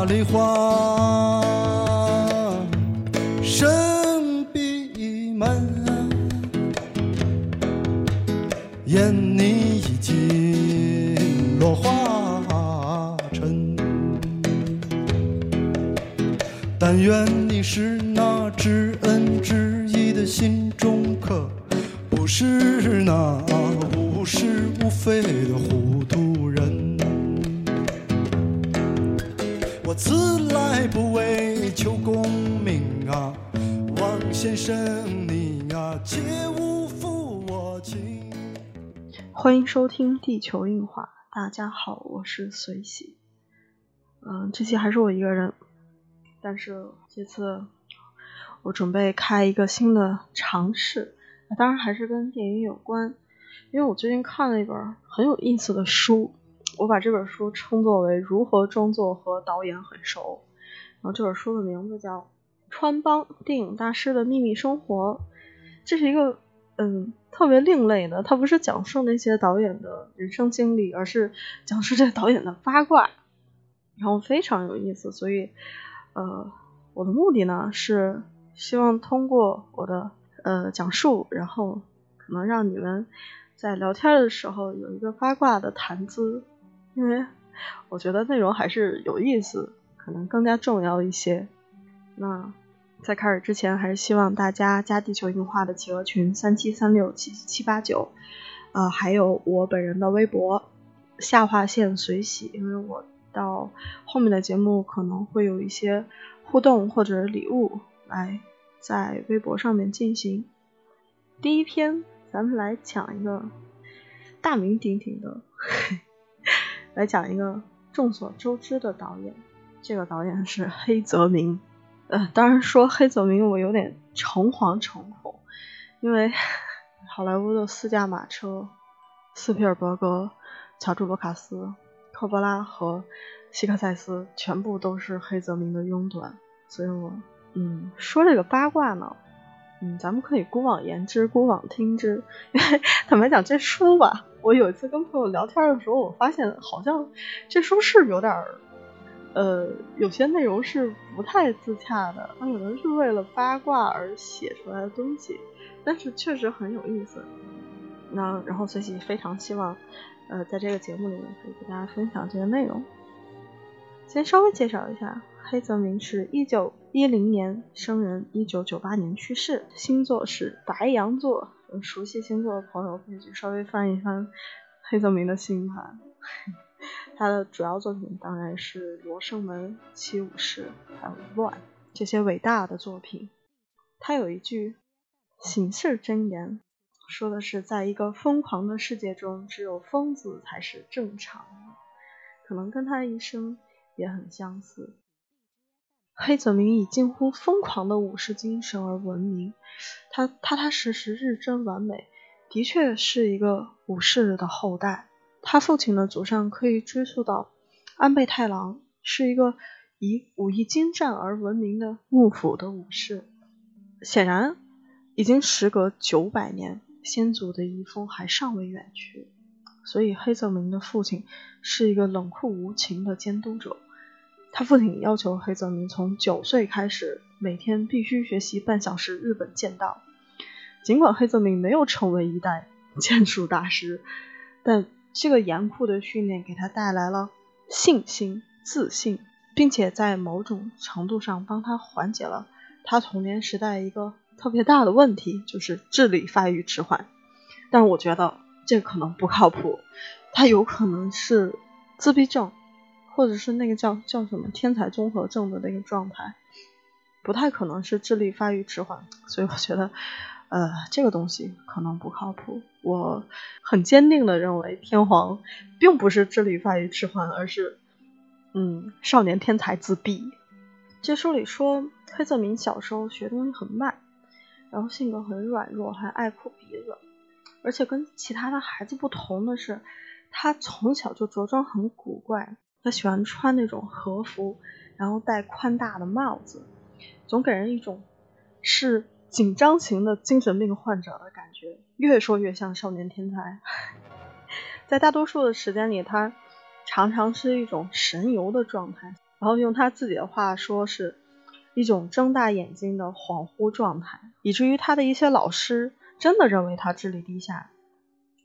茉莉花，身闭门，言你已经落花尘。但愿你是那知恩知义的心中客，不是那无是无非求功名啊，王先生你啊，切勿负我情。欢迎收听《地球硬化》，大家好，我是随喜。嗯，这期还是我一个人，但是这次我准备开一个新的尝试，当然还是跟电影有关，因为我最近看了一本很有意思的书，我把这本书称作为《如何装作和导演很熟》，然后这本书的名字叫《川帮电影大师的秘密生活》，这是一个嗯特别另类的，它不是讲述那些导演的人生经历，而是讲述这导演的八卦，然后非常有意思，所以呃。我的目的呢是希望通过我的呃讲述，然后可能让你们在聊天的时候有一个八卦的谈资，因为我觉得内容还是有意思，可能更加重要一些。那在开始之前，还是希望大家加地球硬化的企鹅群三七三六七七八九，呃，还有我本人的微博下划线随喜，因为我到后面的节目可能会有一些。互动或者礼物来在微博上面进行。第一篇，咱们来讲一个大名鼎鼎的，来讲一个众所周知的导演。这个导演是黑泽明。呃，当然说黑泽明，我有点诚惶诚恐，因为 好莱坞的四驾马车，斯皮尔伯格、乔治·卢卡斯、科波拉和。希克塞斯全部都是黑泽明的拥趸，所以我嗯说这个八卦呢，嗯咱们可以孤妄言之，孤妄听之。因为坦白讲，这书吧，我有一次跟朋友聊天的时候，我发现好像这书是有点，呃，有些内容是不太自洽的，它可能是为了八卦而写出来的东西，但是确实很有意思。那然后随即非常希望，呃，在这个节目里面可以给大家分享这些内容。先稍微介绍一下，黑泽明是一九一零年生人，一九九八年去世，星座是白羊座。熟悉星座的朋友可以去稍微翻一翻黑泽明的星盘。他的主要作品当然是《罗生门》《七武士》还有《乱》这些伟大的作品。他有一句醒世箴言，说的是，在一个疯狂的世界中，只有疯子才是正常的。可能跟他一生。也很相似。黑泽明以近乎疯狂的武士精神而闻名，他踏踏实实、日臻完美，的确是一个武士的后代。他父亲的祖上可以追溯到安倍太郎，是一个以武艺精湛而闻名的幕府的武士。显然，已经时隔九百年，先祖的遗风还尚未远去，所以黑泽明的父亲是一个冷酷无情的监督者。他父亲要求黑泽明从九岁开始，每天必须学习半小时日本剑道。尽管黑泽明没有成为一代 剑术大师，但这个严酷的训练给他带来了信心、自信，并且在某种程度上帮他缓解了他童年时代一个特别大的问题，就是智力发育迟缓。但我觉得这可能不靠谱，他有可能是自闭症。或者是那个叫叫什么天才综合症的那个状态，不太可能是智力发育迟缓，所以我觉得，呃，这个东西可能不靠谱。我很坚定的认为天皇并不是智力发育迟缓，而是，嗯，少年天才自闭。这书里说黑泽明小时候学东西很慢，然后性格很软弱，还爱哭鼻子，而且跟其他的孩子不同的是，他从小就着装很古怪。他喜欢穿那种和服，然后戴宽大的帽子，总给人一种是紧张型的精神病患者的感觉。越说越像少年天才。在大多数的时间里，他常常是一种神游的状态。然后用他自己的话说是一种睁大眼睛的恍惚状态，以至于他的一些老师真的认为他智力低下，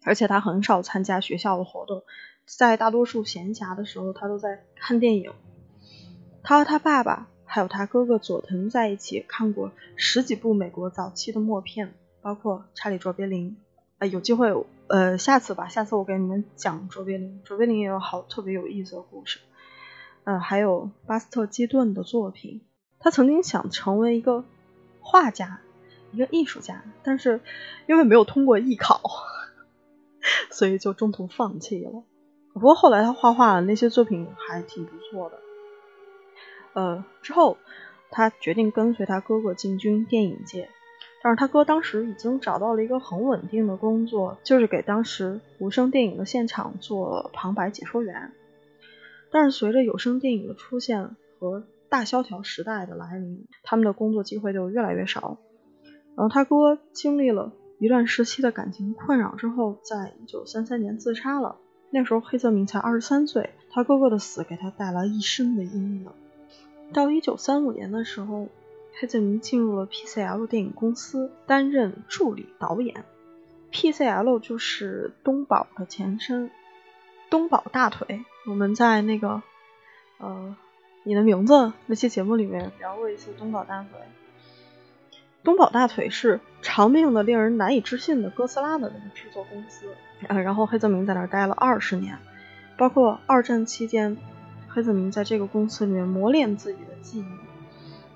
而且他很少参加学校的活动，在大多数闲暇的时候，他都在看电影。他和他爸爸还有他哥哥佐藤在一起看过十几部美国早期的默片，包括《查理·卓别林》。呃，有机会，呃，下次吧，下次我给你们讲卓别林。卓别林也有好特别有意思的故事。呃，还有巴斯特基顿的作品，他曾经想成为一个画家，一个艺术家，但是因为没有通过艺考，所以就中途放弃了。不过后来他画画那些作品还挺不错的。呃，之后他决定跟随他哥哥进军电影界，但是他哥当时已经找到了一个很稳定的工作，就是给当时无声电影的现场做旁白解说员。但是随着有声电影的出现和大萧条时代的来临，他们的工作机会就越来越少。然后他哥经历了一段时期的感情困扰之后，在一九三三年自杀了。那时候黑泽明才二十三岁，他哥哥的死给他带来一身的阴影。到一九三五年的时候，黑泽明进入了 PCL 电影公司担任助理导演。PCL 就是东宝的前身，东宝大腿。我们在那个呃，你的名字那期节目里面聊过一次东宝大腿。东宝大腿是长命的、令人难以置信的哥斯拉的那个制作公司。呃，然后黑泽明在那儿待了二十年，包括二战期间，黑泽明在这个公司里面磨练自己的技艺。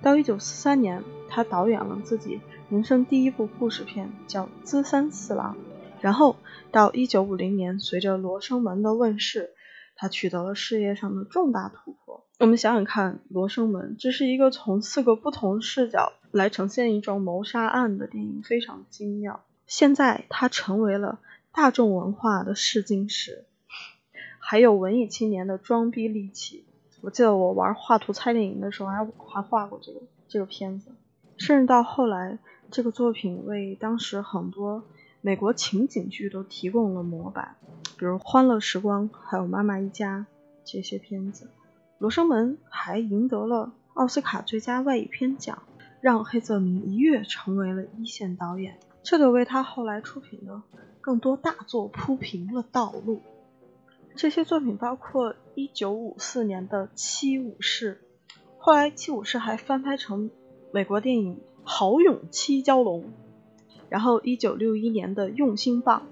到一九四三年，他导演了自己人生第一部故事片，叫《资三四郎》。然后到一九五零年，随着《罗生门》的问世。他取得了事业上的重大突破。我们想想看，《罗生门》这是一个从四个不同视角来呈现一桩谋杀案的电影，非常精妙。现在它成为了大众文化的试金石，还有文艺青年的装逼利器。我记得我玩画图猜电影的时候，还还画过这个这个片子。甚至到后来，这个作品为当时很多。美国情景剧都提供了模板，比如《欢乐时光》还有《妈妈一家》这些片子。《罗生门》还赢得了奥斯卡最佳外语片奖，让黑泽明一跃成为了一线导演，这就为他后来出品的更多大作铺平了道路。这些作品包括1954年的《七武士》，后来《七武士》还翻拍成美国电影《豪勇七蛟龙》。然后，一九六一年的《用心棒》，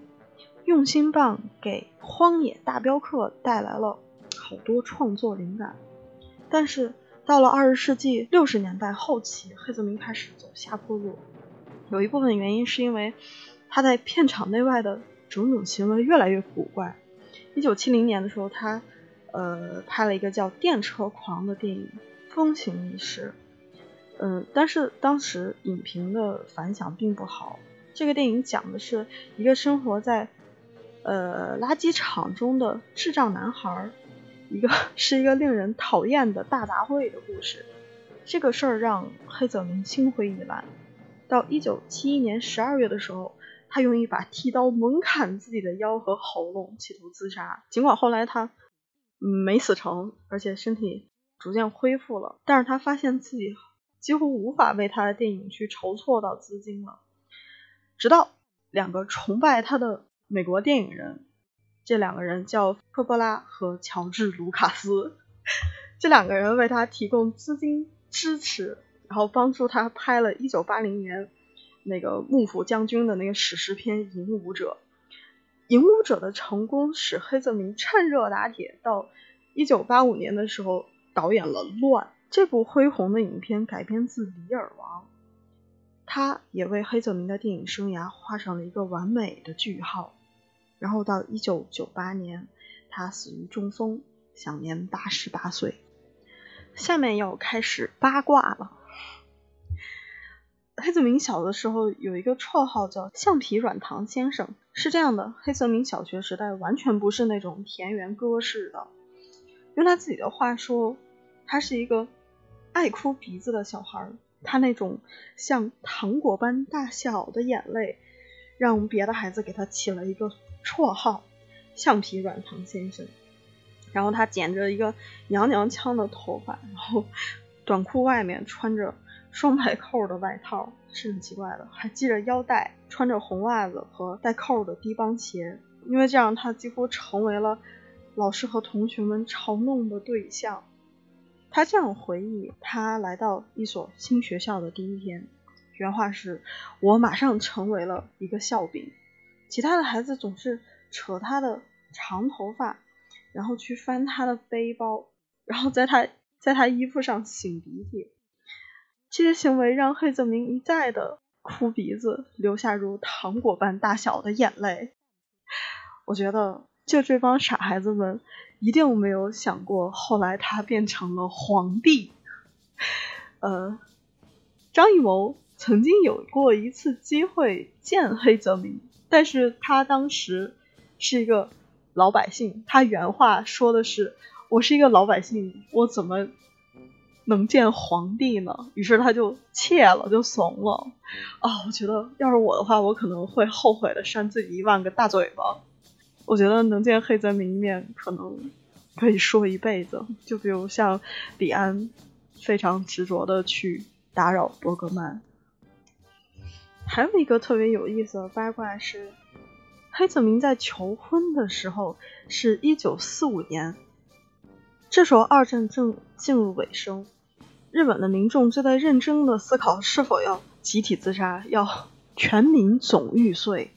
用心棒给《荒野大镖客》带来了好多创作灵感。但是到了二十世纪六十年代后期，黑泽明开始走下坡路。有一部分原因是因为他在片场内外的种种行为越来越古怪。一九七零年的时候，他呃拍了一个叫《电车狂》的电影，风行一时。嗯，但是当时影评的反响并不好。这个电影讲的是一个生活在呃垃圾场中的智障男孩，一个 是一个令人讨厌的大杂烩的故事。这个事儿让黑泽明心灰意冷。到一九七一年十二月的时候，他用一把剃刀猛砍自己的腰和喉咙，企图自杀。尽管后来他没死成，而且身体逐渐恢复了，但是他发现自己。几乎无法为他的电影去筹措到资金了。直到两个崇拜他的美国电影人，这两个人叫科波拉和乔治卢卡斯，这两个人为他提供资金支持，然后帮助他拍了一九八零年那个幕府将军的那个史诗片《影武者》。《影武者》的成功使黑泽明趁热打铁，到一九八五年的时候导演了《乱》。这部恢宏的影片改编自《李尔王》，他也为黑泽明的电影生涯画上了一个完美的句号。然后到一九九八年，他死于中风，享年八十八岁。下面要开始八卦了。黑泽明小的时候有一个绰号叫“橡皮软糖先生”，是这样的：黑泽明小学时代完全不是那种田园歌式的，用他自己的话说，他是一个。爱哭鼻子的小孩，他那种像糖果般大小的眼泪，让别的孩子给他起了一个绰号“橡皮软糖先生”。然后他剪着一个娘娘腔的头发，然后短裤外面穿着双排扣的外套，是很奇怪的，还系着腰带，穿着红袜子和带扣的低帮鞋。因为这样，他几乎成为了老师和同学们嘲弄的对象。他这样回忆他来到一所新学校的第一天，原话是：“我马上成为了一个笑柄。”其他的孩子总是扯他的长头发，然后去翻他的背包，然后在他在他衣服上擤鼻涕。这些行为让黑泽明一再的哭鼻子，流下如糖果般大小的眼泪。我觉得，就这帮傻孩子们一定没有想过，后来他变成了皇帝。呃，张艺谋曾经有过一次机会见黑泽明。但是他当时是一个老百姓，他原话说的是：“我是一个老百姓，我怎么能见皇帝呢？”于是他就怯了，就怂了。啊，我觉得要是我的话，我可能会后悔的扇自己一万个大嘴巴。我觉得能见黑泽明一面，可能可以说一辈子。就比如像李安非常执着的去打扰伯格曼。还有一个特别有意思的八卦是，黑泽明在求婚的时候是一九四五年，这时候二战正进入尾声，日本的民众就在认真的思考是否要集体自杀，要 全民总玉碎。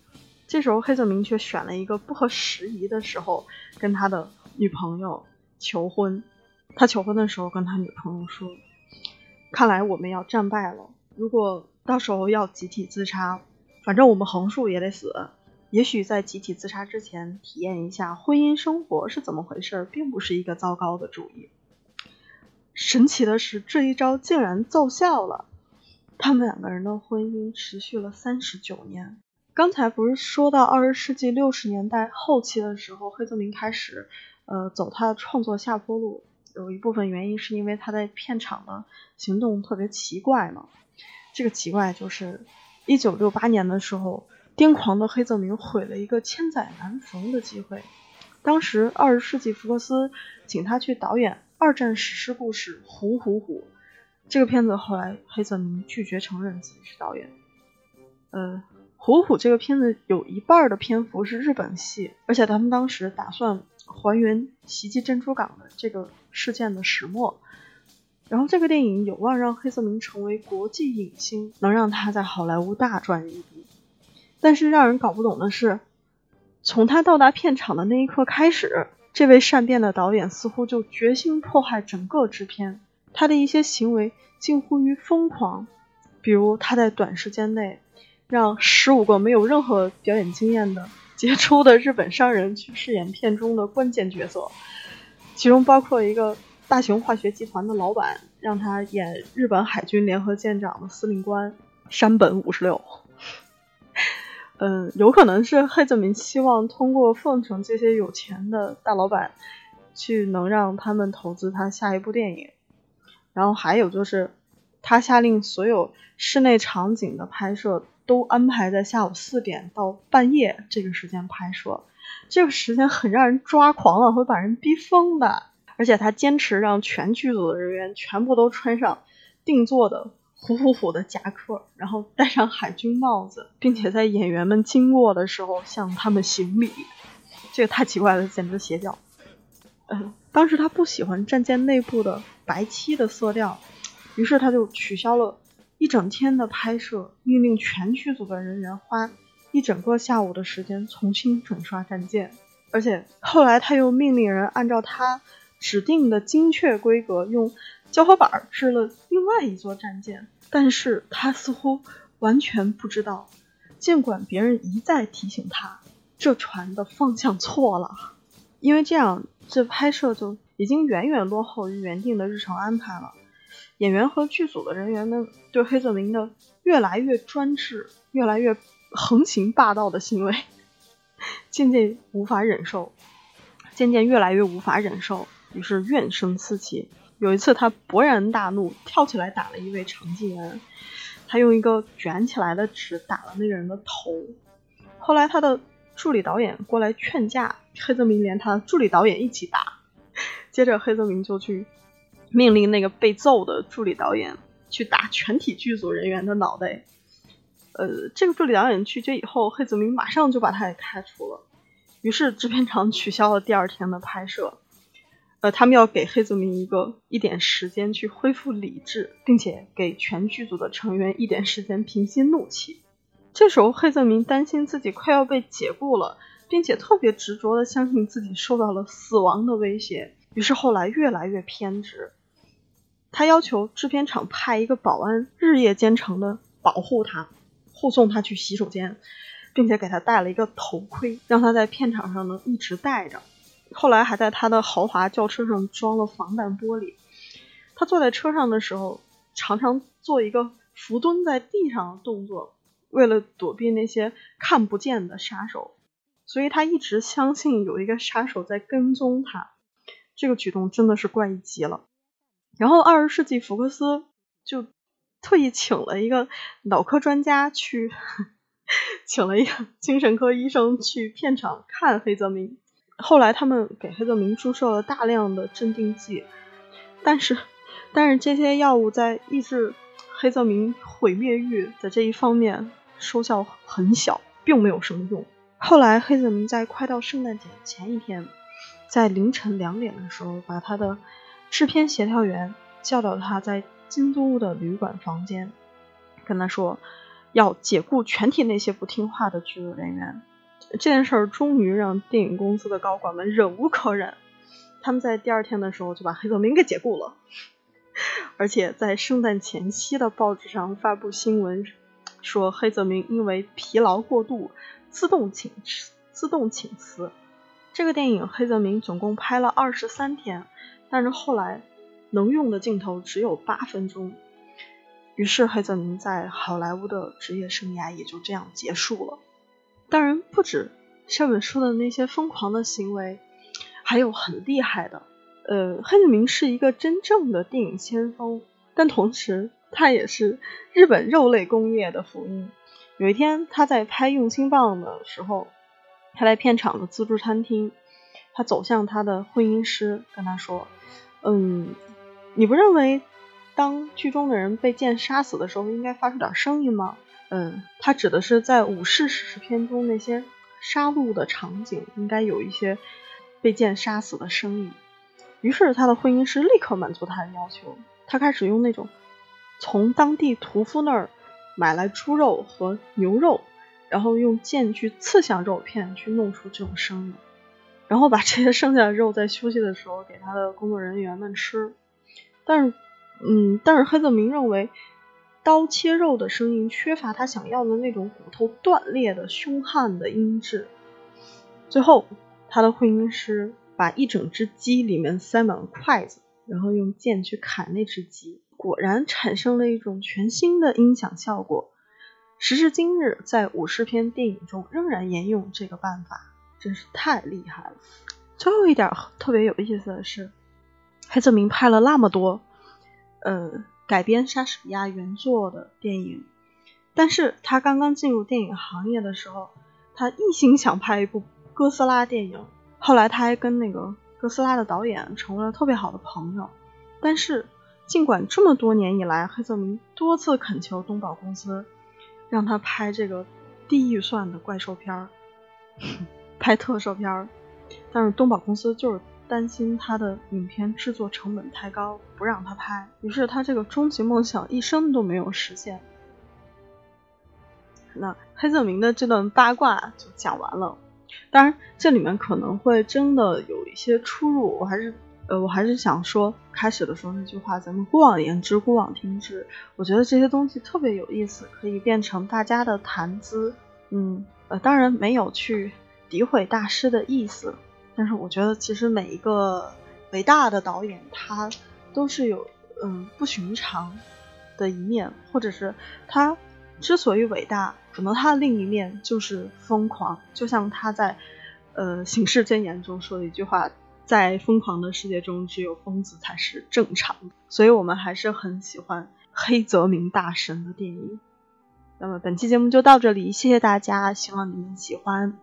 这时候黑泽明却选了一个不合时宜的时候跟他的女朋友求婚。他求婚的时候跟他女朋友说：“看来我们要战败了，如果……”到时候要集体自杀，反正我们横竖也得死。也许在集体自杀之前，体验一下婚姻生活是怎么回事，并不是一个糟糕的主意。神奇的是，这一招竟然奏效了。他们两个人的婚姻持续了三十九年。刚才不是说到二十世纪六十年代后期的时候，黑泽明开始呃走他的创作下坡路，有一部分原因是因为他在片场的行动特别奇怪嘛。这个奇怪就是，一九六八年的时候，癫狂的黑泽明毁了一个千载难逢的机会。当时二十世纪福克斯请他去导演二战史诗故事《虎虎虎》这个片子，后来黑泽明拒绝承认自己是导演。呃，《虎虎》这个片子有一半的篇幅是日本戏，而且他们当时打算还原袭击珍珠港的这个事件的始末。然后这个电影有望让黑泽明成为国际影星，能让他在好莱坞大赚一笔。但是让人搞不懂的是，从他到达片场的那一刻开始，这位善变的导演似乎就决心迫害整个制片。他的一些行为近乎于疯狂，比如他在短时间内让十五个没有任何表演经验的杰出的日本商人去饰演片中的关键角色，其中包括一个。大型化学集团的老板让他演日本海军联合舰长的司令官山本五十六。嗯，有可能是黑泽明希望通过奉承这些有钱的大老板，去能让他们投资他下一部电影。然后还有就是，他下令所有室内场景的拍摄都安排在下午四点到半夜这个时间拍摄，这个时间很让人抓狂了，会把人逼疯的。而且他坚持让全剧组的人员全部都穿上定做的虎虎虎的夹克，然后戴上海军帽子，并且在演员们经过的时候向他们行礼。这个太奇怪了，简直邪教。嗯，当时他不喜欢战舰内部的白漆的色调，于是他就取消了一整天的拍摄，命令全剧组的人员花一整个下午的时间重新粉刷战舰。而且后来他又命令人按照他。指定的精确规格，用胶合板制了另外一座战舰，但是他似乎完全不知道，尽管别人一再提醒他，这船的方向错了，因为这样这拍摄就已经远远落后于原定的日程安排了。演员和剧组的人员们对黑泽明的越来越专制、越来越横行霸道的行为，渐渐无法忍受，渐渐越来越无法忍受。于是怨声四起。有一次，他勃然大怒，跳起来打了一位长进员。他用一个卷起来的纸打了那个人的头。后来，他的助理导演过来劝架，黑泽明连他助理导演一起打。接着黑泽明就去命令那个被揍的助理导演去打全体剧组人员的脑袋。呃，这个助理导演拒绝以后，黑泽明马上就把他给开除了。于是制片厂取消了第二天的拍摄。呃，他们要给黑泽明一个一点时间去恢复理智，并且给全剧组的成员一点时间平息怒气。这时候，黑泽明担心自己快要被解雇了，并且特别执着的相信自己受到了死亡的威胁。于是后来越来越偏执，他要求制片厂派一个保安日夜兼程的保护他，护送他去洗手间，并且给他戴了一个头盔，让他在片场上呢一直戴着。后来还在他的豪华轿车上装了防弹玻璃。他坐在车上的时候，常常做一个伏蹲在地上的动作，为了躲避那些看不见的杀手。所以他一直相信有一个杀手在跟踪他。这个举动真的是怪异极了。然后二十世纪福克斯就特意请了一个脑科专家去，请了一个精神科医生去片场看黑泽明。后来他们给黑泽明注射了大量的镇定剂，但是，但是这些药物在抑制黑泽明毁灭欲的这一方面收效很小，并没有什么用。后来黑泽明在快到圣诞节前一天，在凌晨两点的时候，把他的制片协调员叫到他在京都的旅馆房间，跟他说要解雇全体那些不听话的剧组人员。这件事儿终于让电影公司的高管们忍无可忍，他们在第二天的时候就把黑泽明给解雇了，而且在圣诞前夕的报纸上发布新闻，说黑泽明因为疲劳过度自动请自动请辞。这个电影黑泽明总共拍了二十三天，但是后来能用的镜头只有八分钟，于是黑泽明在好莱坞的职业生涯也就这样结束了。当然不止上面说的那些疯狂的行为，还有很厉害的。呃，黑泽明是一个真正的电影先锋，但同时他也是日本肉类工业的福音。有一天他在拍《用心棒》的时候，他来片场的自助餐厅，他走向他的婚姻师，跟他说：“嗯，你不认为当剧中的人被剑杀死的时候，应该发出点声音吗？”嗯，他指的是在武士史诗片中那些杀戮的场景，应该有一些被剑杀死的声音。于是他的婚姻师立刻满足他的要求，他开始用那种从当地屠夫那儿买来猪肉和牛肉，然后用剑去刺向肉片，去弄出这种声音，然后把这些剩下的肉在休息的时候给他的工作人员们吃。但是，嗯，但是黑泽明认为。刀切肉的声音缺乏他想要的那种骨头断裂的凶悍的音质。最后，他的婚姻师把一整只鸡里面塞满了筷子，然后用剑去砍那只鸡，果然产生了一种全新的音响效果。时至今日，在武士片电影中仍然沿用这个办法，真是太厉害了。最后一点特别有意思的是，黑泽明拍了那么多，呃。改编莎士比亚原作的电影，但是他刚刚进入电影行业的时候，他一心想拍一部哥斯拉电影。后来他还跟那个哥斯拉的导演成为了特别好的朋友。但是尽管这么多年以来，黑泽明多次恳求东宝公司让他拍这个低预算的怪兽片儿，拍特摄片儿，但是东宝公司就是。担心他的影片制作成本太高，不让他拍，于是他这个终极梦想一生都没有实现。那黑泽明的这段八卦就讲完了，当然这里面可能会真的有一些出入，我还是呃我还是想说开始的时候那句话，咱们姑往言之，姑往听之。我觉得这些东西特别有意思，可以变成大家的谈资。嗯呃，当然没有去诋毁大师的意思。但是我觉得，其实每一个伟大的导演，他都是有嗯不寻常的一面，或者是他之所以伟大，可能他的另一面就是疯狂。就像他在呃《醒世箴言》中说的一句话：“在疯狂的世界中，只有疯子才是正常的。”所以，我们还是很喜欢黑泽明大神的电影。那么，本期节目就到这里，谢谢大家，希望你们喜欢。